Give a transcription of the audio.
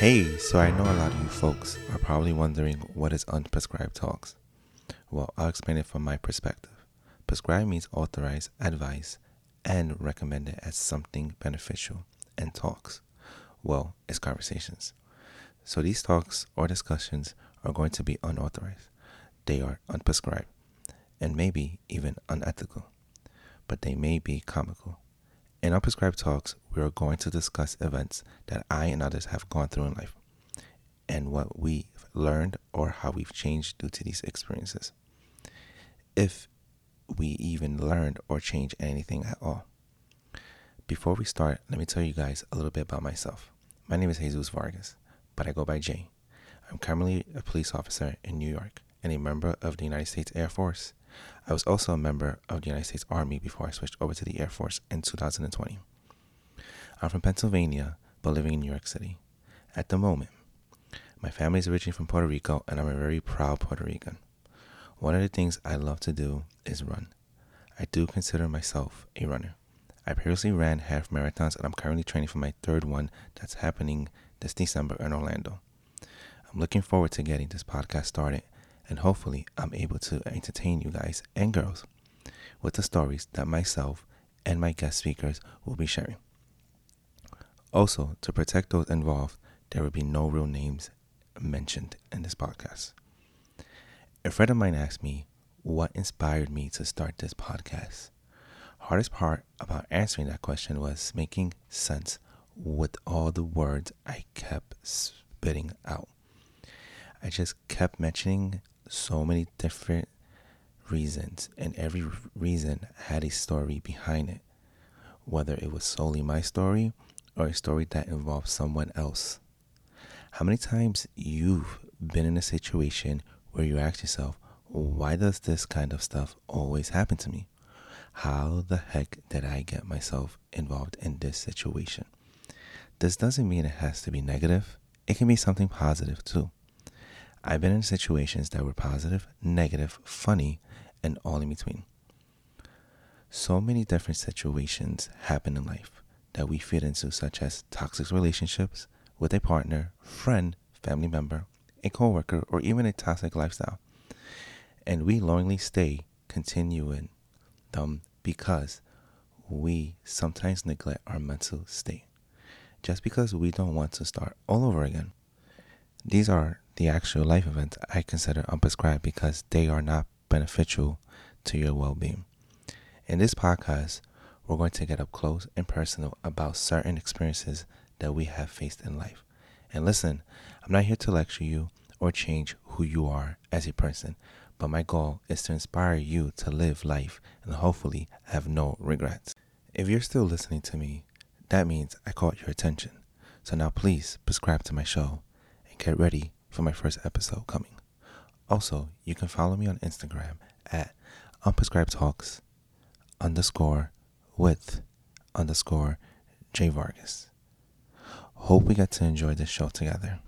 Hey, so I know a lot of you folks are probably wondering what is unprescribed talkz. Well, I'll explain it from my perspective. Prescribed means authorized, advised, and recommended as something beneficial, and talks, well, it's conversations. So these talks or discussions are going to be unauthorized. They are unprescribed and maybe even unethical, but they may be comical. In Unprescribed Talkz, we are going to discuss events that I and others have gone through in life and what we've learned or how we've changed due to these experiences. If we even learned or changed anything at all. Before we start, let me tell you guys a little bit about myself. My name is Jesus Vargas, but I go by Jay. I'm currently a police officer in New York and a member of the United States Air Force. I was also a member of the United States Army before I switched over to the Air Force in 2020. I'm from Pennsylvania, but living in New York City. At the moment, my family is originally from Puerto Rico, and I'm a very proud Puerto Rican. One of the things I love to do is run. I do consider myself a runner. I previously ran half marathons, and I'm currently training for my third one that's happening this December in Orlando. I'm looking forward to getting this podcast started and hopefully I'm able to entertain you guys and girls with the stories that myself and my guest speakers will be sharing. Also, to protect those involved, there will be no real names mentioned in this podcast. A friend of mine asked me what inspired me to start this podcast. Hardest part about answering that question was making sense with all the words I kept spitting out. I just kept mentioning so many different reasons, and every reason had a story behind it, whether it was solely my story or a story that involved someone else. How many times you've been in a situation where you ask yourself, why does this kind of stuff always happen to me? How the heck did I get myself involved in this situation? This doesn't mean it has to be negative. It can be something positive too. I've been in situations that were positive, negative, funny, and all in between. So many different situations happen in life that we fit into, such as toxic relationships with a partner, friend, family member, a coworker, or even a toxic lifestyle. And we lonely stay continuing them because we sometimes neglect our mental state. Just because we don't want to start all over again. These are the actual life events I consider unprescribed because they are not beneficial to your well being. In this podcast, we're going to get up close and personal about certain experiences that we have faced in life. And listen, I'm not here to lecture you or change who you are as a person, but my goal is to inspire you to live life and hopefully have no regrets. If you're still listening to me, that means I caught your attention. So now please subscribe to my show and get ready for my first episode coming. Also, you can follow me on Instagram at unprescribed talkz underscore with underscore J Vargas. Hope we get to enjoy this show together.